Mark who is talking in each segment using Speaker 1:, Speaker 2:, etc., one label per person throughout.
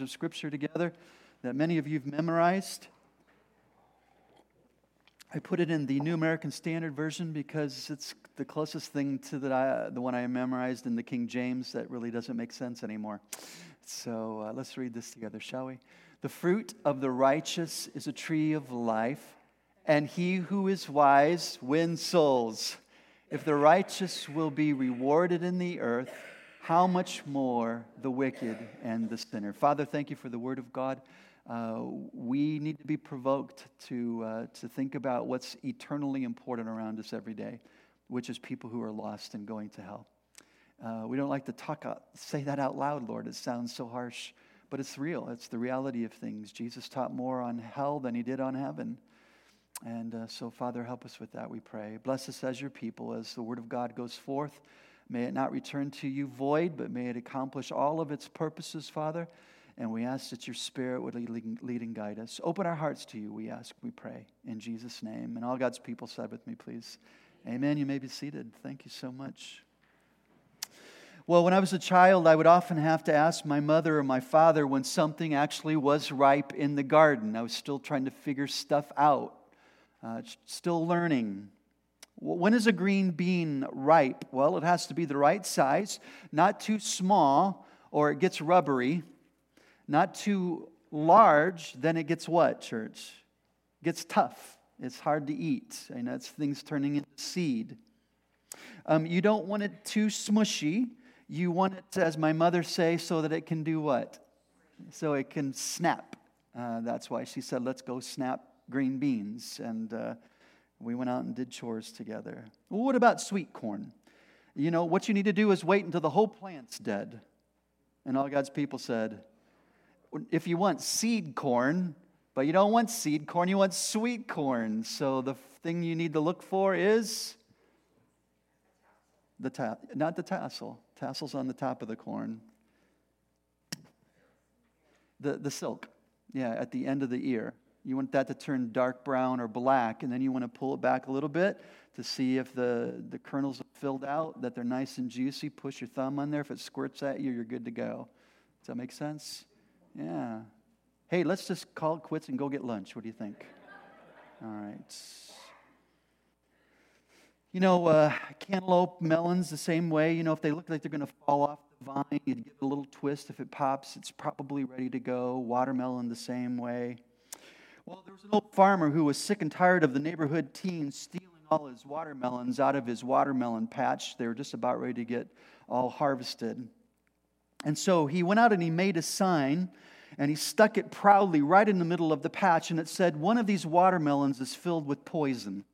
Speaker 1: of Scripture together that many of you have memorized. I put it in the New American Standard Version because it's the closest thing to the, the one I memorized in the King James that really doesn't make sense anymore. So uh, let's read this together, shall we? The fruit of the righteous is a tree of life, and he who is wise wins souls. If the righteous will be rewarded in the earth, how much more the wicked and the sinner? Father, thank you for the word of God. Uh, we need to be provoked to, uh, to think about what's eternally important around us every day, which is people who are lost and going to hell. Uh, we don't like to talk out, say that out loud, Lord. It sounds so harsh, but it's real. It's the reality of things. Jesus taught more on hell than he did on heaven. And uh, so, Father, help us with that, we pray. Bless us as your people as the word of God goes forth. May it not return to you void, but may it accomplish all of its purposes, Father. And we ask that your Spirit would lead and guide us. Open our hearts to you, we ask, we pray, in Jesus' name. And all God's people said with me, please. Amen. You may be seated. Thank you so much. Well, when I was a child, I would often have to ask my mother or my father when something actually was ripe in the garden. I was still trying to figure stuff out, uh, still learning. When is a green bean ripe? Well, it has to be the right size, not too small, or it gets rubbery not too large, then it gets what, church? It gets tough. It's hard to eat. And that's things turning into seed. Um, you don't want it too smushy. You want it, as my mother say, so that it can do what? So it can snap. Uh, that's why she said, let's go snap green beans. And uh, we went out and did chores together. Well, what about sweet corn? You know, what you need to do is wait until the whole plant's dead. And all God's people said, if you want seed corn, but you don't want seed corn, you want sweet corn. So the thing you need to look for is the ta- not the tassel. Tassel's on the top of the corn. The, the silk, yeah, at the end of the ear. You want that to turn dark brown or black, and then you want to pull it back a little bit to see if the, the kernels are filled out, that they're nice and juicy. Push your thumb on there. If it squirts at you, you're good to go. Does that make sense? Yeah. Hey, let's just call it quits and go get lunch. What do you think? All right. You know, uh, cantaloupe melons the same way. You know, if they look like they're going to fall off the vine, you give it a little twist. If it pops, it's probably ready to go. Watermelon the same way. Well, there was an old farmer who was sick and tired of the neighborhood teens stealing all his watermelons out of his watermelon patch. They were just about ready to get all harvested. And so he went out and he made a sign and he stuck it proudly right in the middle of the patch, and it said, One of these watermelons is filled with poison.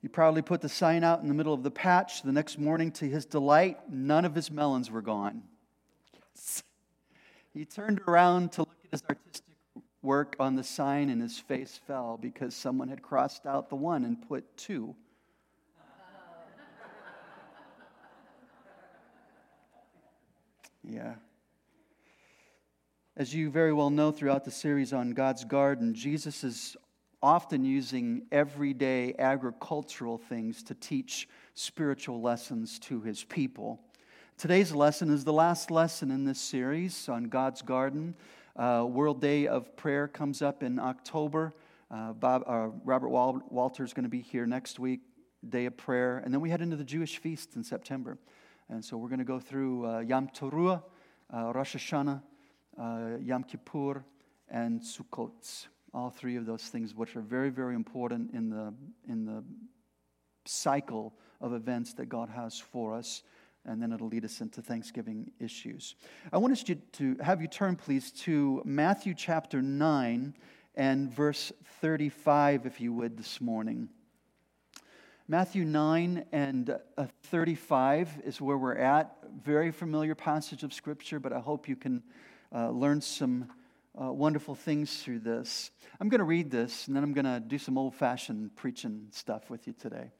Speaker 1: He proudly put the sign out in the middle of the patch. The next morning, to his delight, none of his melons were gone. Yes. He turned around to look at his artistic work on the sign, and his face fell because someone had crossed out the one and put two. Yeah. As you very well know throughout the series on God's garden, Jesus is often using everyday agricultural things to teach spiritual lessons to his people. Today's lesson is the last lesson in this series on God's garden. Uh, World Day of Prayer comes up in October. Uh, Bob, uh, Robert Wal- Walter is going to be here next week, Day of Prayer. And then we head into the Jewish feast in September. And so we're going to go through uh, Yom Teruah, uh, Rosh Hashanah, uh, Yom Kippur, and Sukkot. All three of those things, which are very, very important in the, in the cycle of events that God has for us. And then it'll lead us into Thanksgiving issues. I want us to, to have you turn, please, to Matthew chapter 9 and verse 35, if you would, this morning. Matthew 9 and uh, 35 is where we're at. Very familiar passage of Scripture, but I hope you can uh, learn some uh, wonderful things through this. I'm going to read this, and then I'm going to do some old fashioned preaching stuff with you today.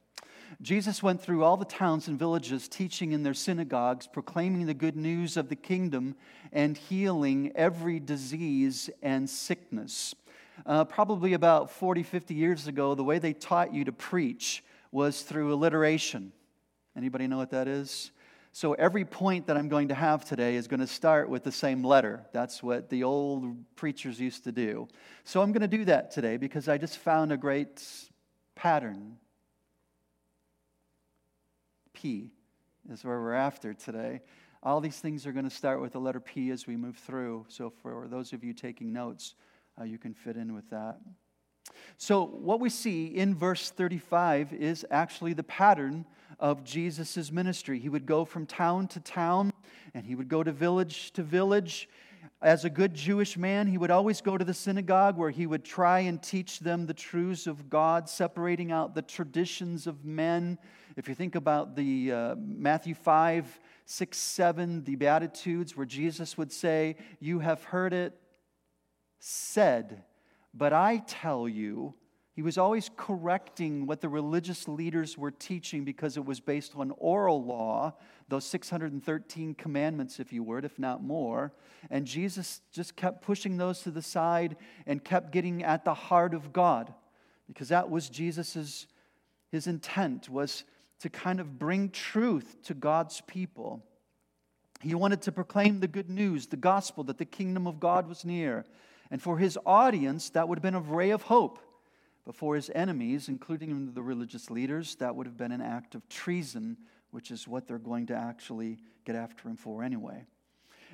Speaker 1: Jesus went through all the towns and villages, teaching in their synagogues, proclaiming the good news of the kingdom, and healing every disease and sickness. Uh, probably about 40, 50 years ago, the way they taught you to preach was through alliteration. Anybody know what that is? So every point that I'm going to have today is going to start with the same letter. That's what the old preachers used to do. So I'm going to do that today because I just found a great pattern. P is where we're after today. All these things are going to start with the letter P as we move through. So for those of you taking notes, uh, you can fit in with that. So, what we see in verse 35 is actually the pattern of Jesus' ministry. He would go from town to town and he would go to village to village. As a good Jewish man, he would always go to the synagogue where he would try and teach them the truths of God, separating out the traditions of men. If you think about the uh, Matthew 5, 6, 7, the Beatitudes, where Jesus would say, You have heard it said, but I tell you, he was always correcting what the religious leaders were teaching because it was based on oral law, those 613 commandments, if you would, if not more. And Jesus just kept pushing those to the side and kept getting at the heart of God because that was Jesus's his intent was to kind of bring truth to God's people. He wanted to proclaim the good news, the gospel that the kingdom of God was near. And for his audience, that would have been a ray of hope. But for his enemies, including the religious leaders, that would have been an act of treason, which is what they're going to actually get after him for anyway.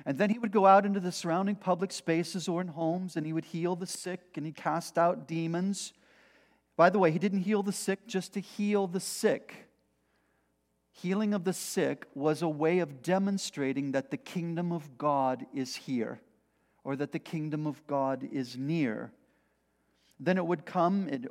Speaker 1: And then he would go out into the surrounding public spaces or in homes and he would heal the sick and he cast out demons. By the way, he didn't heal the sick just to heal the sick. Healing of the sick was a way of demonstrating that the kingdom of God is here or that the kingdom of God is near then it would come, it,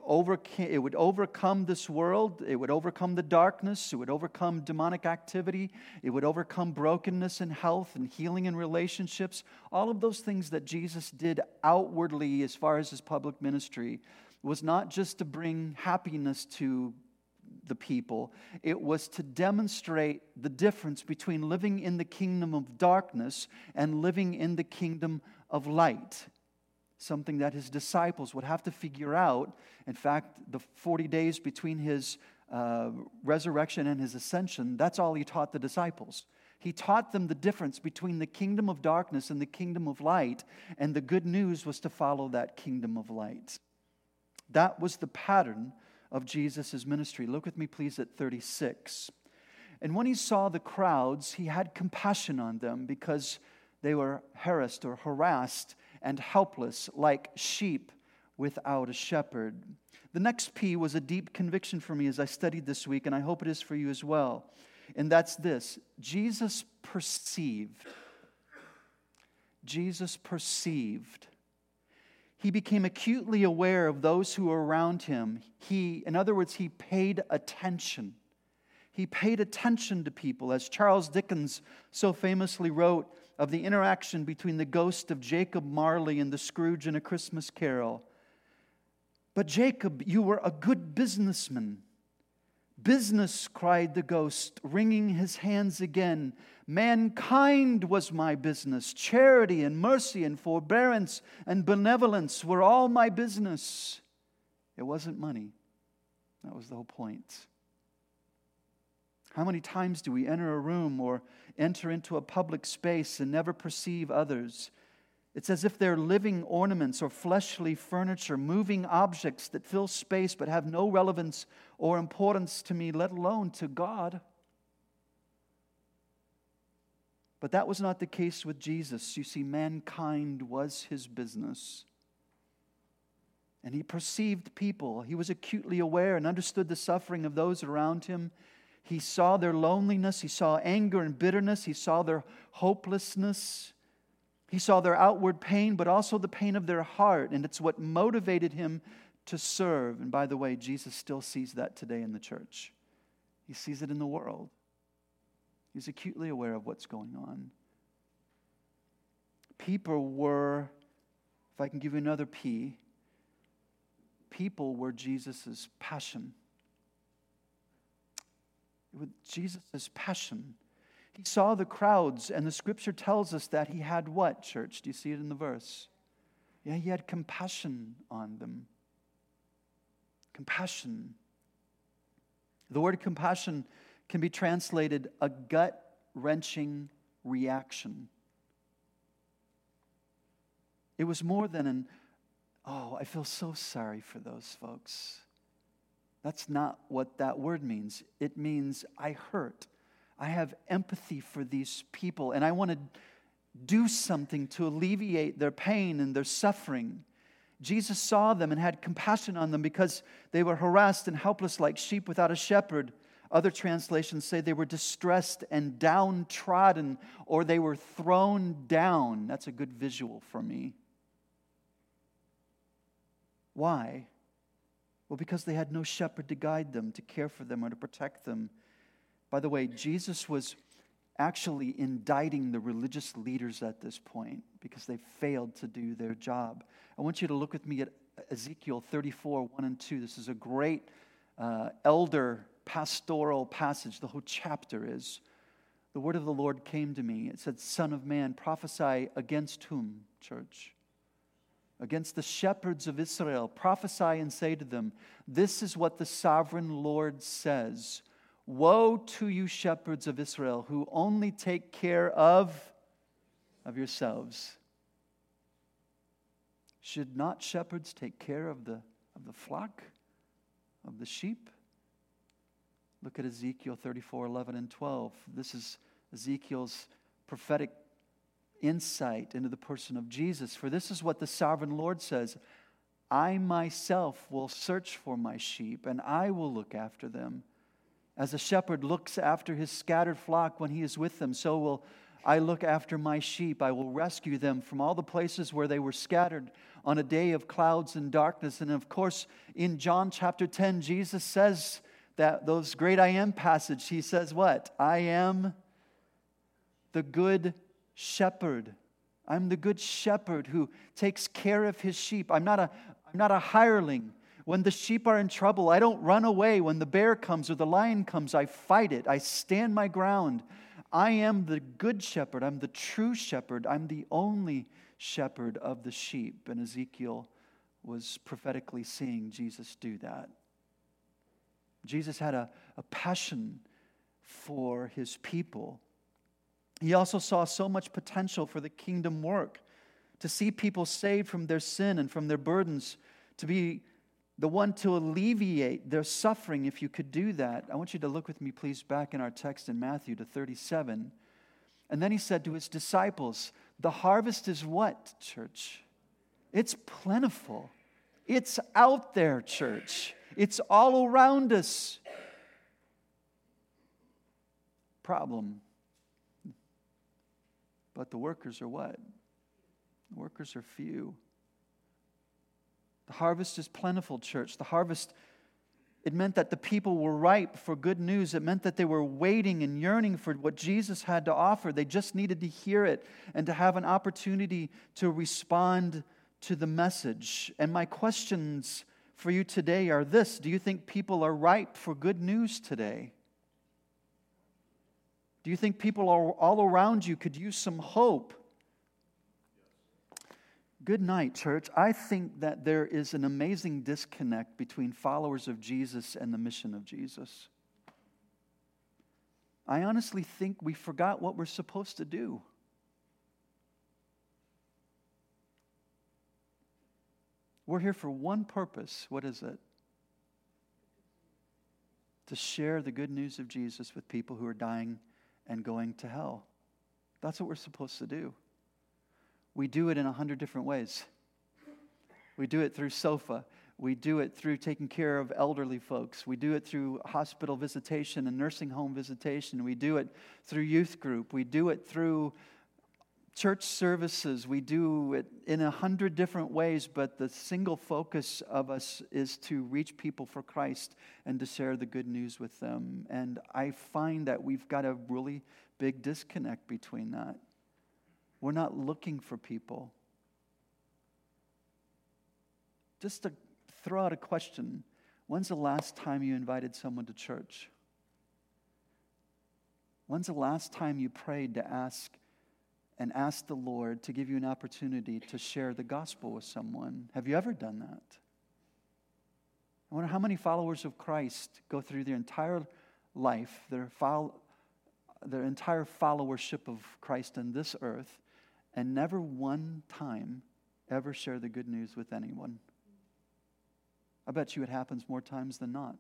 Speaker 1: it would overcome this world, it would overcome the darkness, it would overcome demonic activity, it would overcome brokenness and health and healing in relationships. All of those things that Jesus did outwardly as far as his public ministry was not just to bring happiness to the people, it was to demonstrate the difference between living in the kingdom of darkness and living in the kingdom of light something that his disciples would have to figure out. In fact, the 40 days between his uh, resurrection and his ascension, that's all he taught the disciples. He taught them the difference between the kingdom of darkness and the kingdom of light, and the good news was to follow that kingdom of light. That was the pattern of Jesus' ministry. Look with me, please, at 36. And when he saw the crowds, he had compassion on them because they were harassed or harassed and helpless, like sheep without a shepherd. The next P was a deep conviction for me as I studied this week, and I hope it is for you as well. And that's this Jesus perceived. Jesus perceived. He became acutely aware of those who were around him. He, in other words, he paid attention. He paid attention to people. As Charles Dickens so famously wrote, of the interaction between the ghost of Jacob Marley and the Scrooge in A Christmas Carol. But Jacob, you were a good businessman. Business, cried the ghost, wringing his hands again. Mankind was my business. Charity and mercy and forbearance and benevolence were all my business. It wasn't money. That was the whole point. How many times do we enter a room or enter into a public space and never perceive others? It's as if they're living ornaments or fleshly furniture, moving objects that fill space but have no relevance or importance to me, let alone to God. But that was not the case with Jesus. You see, mankind was his business. And he perceived people. He was acutely aware and understood the suffering of those around him. He saw their loneliness, he saw anger and bitterness, he saw their hopelessness, he saw their outward pain, but also the pain of their heart. And it's what motivated him to serve. And by the way, Jesus still sees that today in the church, he sees it in the world. He's acutely aware of what's going on. People were, if I can give you another P, people were Jesus' passion with Jesus' passion. He saw the crowds, and the scripture tells us that he had what, church? Do you see it in the verse? Yeah, he had compassion on them. Compassion. The word compassion can be translated a gut wrenching reaction. It was more than an, oh, I feel so sorry for those folks. That's not what that word means. It means I hurt. I have empathy for these people, and I want to do something to alleviate their pain and their suffering. Jesus saw them and had compassion on them because they were harassed and helpless like sheep without a shepherd. Other translations say they were distressed and downtrodden or they were thrown down. That's a good visual for me. Why? Well, because they had no shepherd to guide them, to care for them, or to protect them. By the way, Jesus was actually indicting the religious leaders at this point because they failed to do their job. I want you to look with me at Ezekiel 34 1 and 2. This is a great uh, elder pastoral passage. The whole chapter is. The word of the Lord came to me. It said, Son of man, prophesy against whom, church? Against the shepherds of Israel. Prophesy and say to them, This is what the sovereign Lord says. Woe to you, shepherds of Israel, who only take care of, of yourselves. Should not shepherds take care of the, of the flock, of the sheep? Look at Ezekiel 34 11 and 12. This is Ezekiel's prophetic insight into the person of Jesus. For this is what the sovereign Lord says I myself will search for my sheep, and I will look after them. As a shepherd looks after his scattered flock when he is with them, so will I look after my sheep. I will rescue them from all the places where they were scattered on a day of clouds and darkness. And of course, in John chapter 10, Jesus says that those great I am passage, he says, What? I am the good shepherd. I'm the good shepherd who takes care of his sheep. I'm not a, I'm not a hireling. When the sheep are in trouble, I don't run away. When the bear comes or the lion comes, I fight it. I stand my ground. I am the good shepherd. I'm the true shepherd. I'm the only shepherd of the sheep. And Ezekiel was prophetically seeing Jesus do that. Jesus had a, a passion for his people. He also saw so much potential for the kingdom work to see people saved from their sin and from their burdens, to be the one to alleviate their suffering if you could do that. I want you to look with me, please, back in our text in Matthew to 37. And then he said to his disciples, The harvest is what, church? It's plentiful. It's out there, church. It's all around us. Problem. But the workers are what? The workers are few. The harvest is plentiful, church. The harvest, it meant that the people were ripe for good news. It meant that they were waiting and yearning for what Jesus had to offer. They just needed to hear it and to have an opportunity to respond to the message. And my questions for you today are this Do you think people are ripe for good news today? Do you think people all around you could use some hope? Good night, church. I think that there is an amazing disconnect between followers of Jesus and the mission of Jesus. I honestly think we forgot what we're supposed to do. We're here for one purpose. What is it? To share the good news of Jesus with people who are dying and going to hell. That's what we're supposed to do. We do it in a hundred different ways. We do it through sofa. We do it through taking care of elderly folks. We do it through hospital visitation and nursing home visitation. We do it through youth group. We do it through church services. We do it in a hundred different ways, but the single focus of us is to reach people for Christ and to share the good news with them. And I find that we've got a really big disconnect between that. We're not looking for people. Just to throw out a question when's the last time you invited someone to church? When's the last time you prayed to ask and ask the Lord to give you an opportunity to share the gospel with someone? Have you ever done that? I wonder how many followers of Christ go through their entire life, their their entire followership of Christ on this earth and never one time ever share the good news with anyone. I bet you it happens more times than not.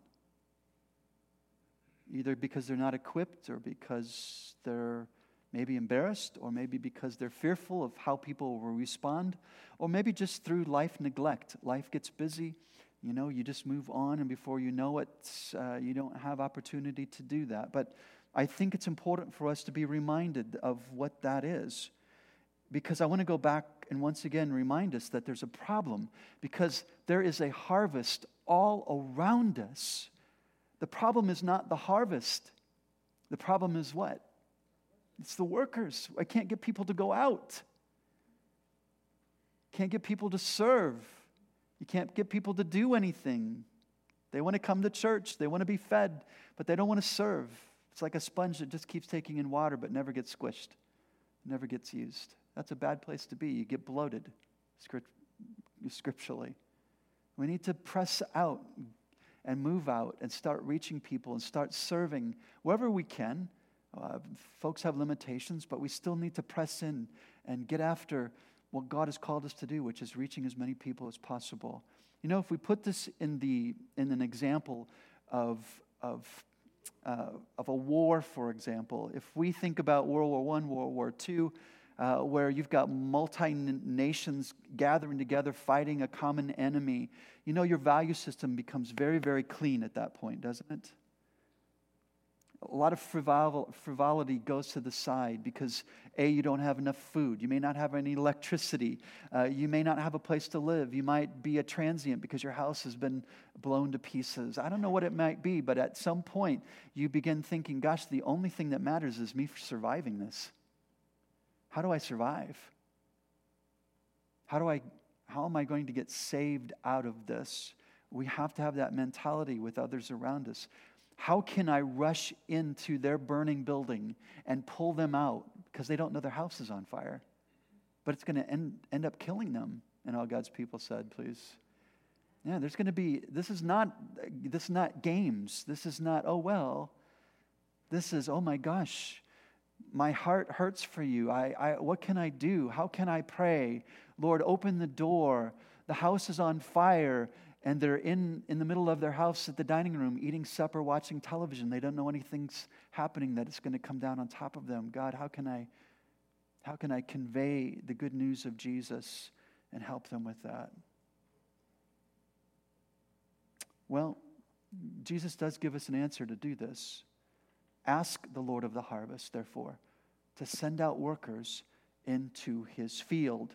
Speaker 1: Either because they're not equipped or because they're maybe embarrassed or maybe because they're fearful of how people will respond or maybe just through life neglect. Life gets busy, you know, you just move on, and before you know it, uh, you don't have opportunity to do that. But I think it's important for us to be reminded of what that is because I want to go back and once again remind us that there's a problem because there is a harvest all around us. The problem is not the harvest, the problem is what? It's the workers. I can't get people to go out. Can't get people to serve. You can't get people to do anything. They want to come to church, they want to be fed, but they don't want to serve. It's like a sponge that just keeps taking in water but never gets squished, never gets used. That's a bad place to be. You get bloated scripturally. We need to press out and move out and start reaching people and start serving wherever we can. Uh, folks have limitations, but we still need to press in and get after what God has called us to do, which is reaching as many people as possible. You know, if we put this in, the, in an example of, of, uh, of a war, for example, if we think about World War I, World War II, uh, where you've got multi nations gathering together fighting a common enemy, you know, your value system becomes very, very clean at that point, doesn't it? A lot of frivolity goes to the side because a you don't have enough food. You may not have any electricity. Uh, you may not have a place to live. You might be a transient because your house has been blown to pieces. I don't know what it might be but at some point you begin thinking gosh the only thing that matters is me surviving this. How do i survive? How do i how am i going to get saved out of this? We have to have that mentality with others around us how can I rush into their burning building and pull them out because they don't know their house is on fire? But it's going to end, end up killing them. And all God's people said, please. Yeah, there's going to be, this is not, this is not games. This is not, oh, well. This is, oh my gosh, my heart hurts for you. I, I, what can I do? How can I pray? Lord, open the door. The house is on fire and they're in, in the middle of their house at the dining room eating supper, watching television. They don't know anything's happening that is going to come down on top of them. God, how can I, how can I convey the good news of Jesus and help them with that? Well, Jesus does give us an answer to do this. Ask the Lord of the harvest, therefore, to send out workers into his field.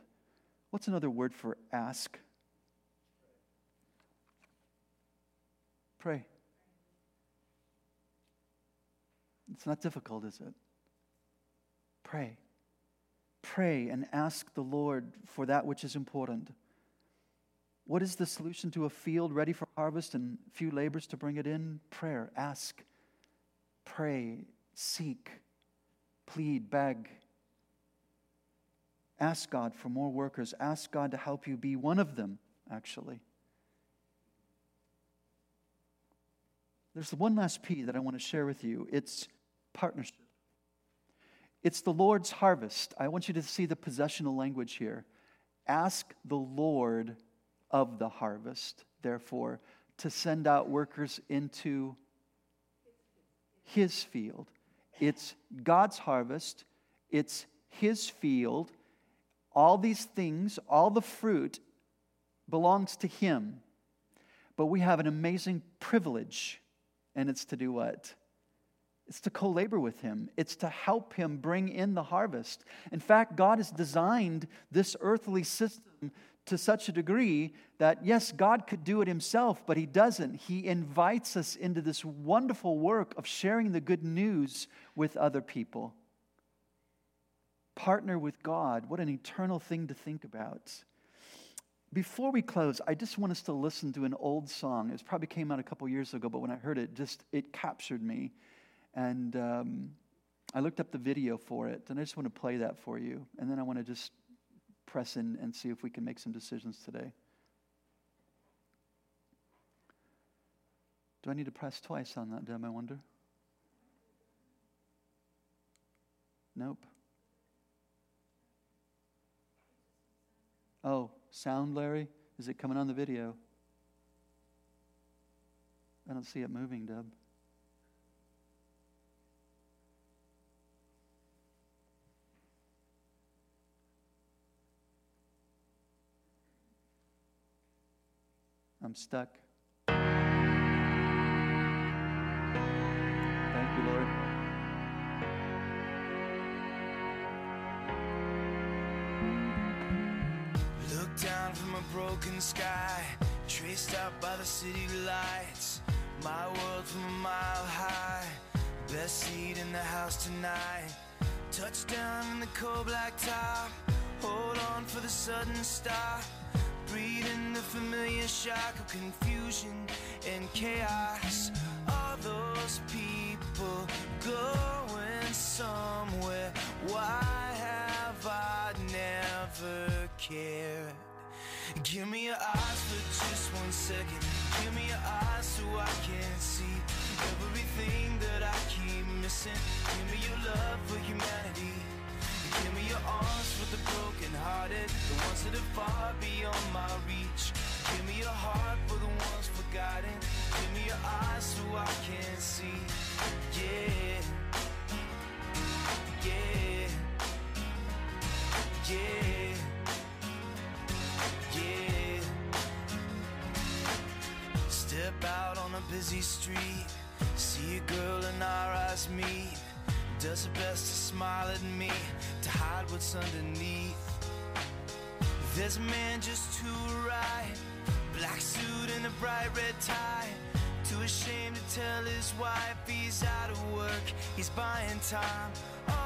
Speaker 1: What's another word for ask? Pray. It's not difficult, is it? Pray. Pray and ask the Lord for that which is important. What is the solution to a field ready for harvest and few labors to bring it in? Prayer. Ask, pray, seek, plead, beg. Ask God for more workers. Ask God to help you be one of them, actually. There's one last P that I want to share with you it's partnership. It's the Lord's harvest. I want you to see the possessional language here. Ask the Lord of the harvest, therefore, to send out workers into his field. It's God's harvest, it's his field. All these things, all the fruit belongs to him. But we have an amazing privilege and it's to do what? It's to co labor with him. It's to help him bring in the harvest. In fact, God has designed this earthly system to such a degree that, yes, God could do it himself, but he doesn't. He invites us into this wonderful work of sharing the good news with other people. Partner with God. What an eternal thing to think about. Before we close, I just want us to listen to an old song. It probably came out a couple years ago, but when I heard it, just it captured me. And um, I looked up the video for it, and I just want to play that for you. And then I want to just press in and see if we can make some decisions today. Do I need to press twice on that, Deb? I wonder. Nope. Oh, sound, Larry? Is it coming on the video? I don't see it moving, Deb. I'm stuck.
Speaker 2: Look down from a broken sky, traced out by the city lights. My world from a mile high, best seat in the house tonight. Touchdown in the cold black top, hold on for the sudden stop. Breathing the familiar shock of confusion and chaos. All those people going somewhere. Why have I never cared? Give me your eyes for just one second. Give me your eyes so I can see everything that I keep missing. Give me your love for humanity. Give me your arms for the broken hearted, the ones that are far beyond my reach. Give me your heart busy street, see a girl and our eyes meet. Does her best to smile at me, to hide what's underneath. There's a man just to right, black suit and a bright red tie. Too ashamed to tell his wife he's out of work, he's buying time. All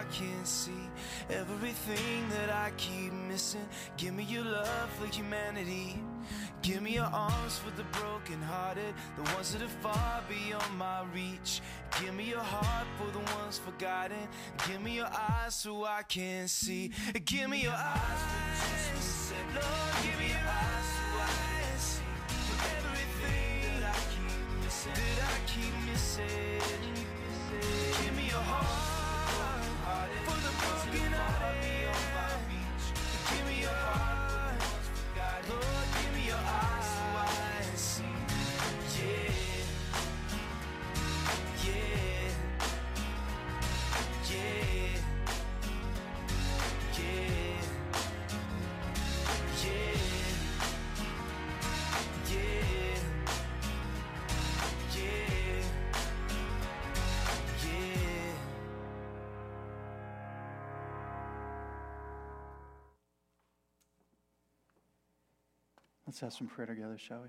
Speaker 2: I can't see everything that I keep missing. Give me your love for humanity. Give me your arms for the broken hearted, the ones that are far beyond my reach. Give me your heart for the ones forgotten. Give me your eyes so I can see. Give me your eyes, Lord, give me your eyes
Speaker 1: Let's have some prayer together, shall we?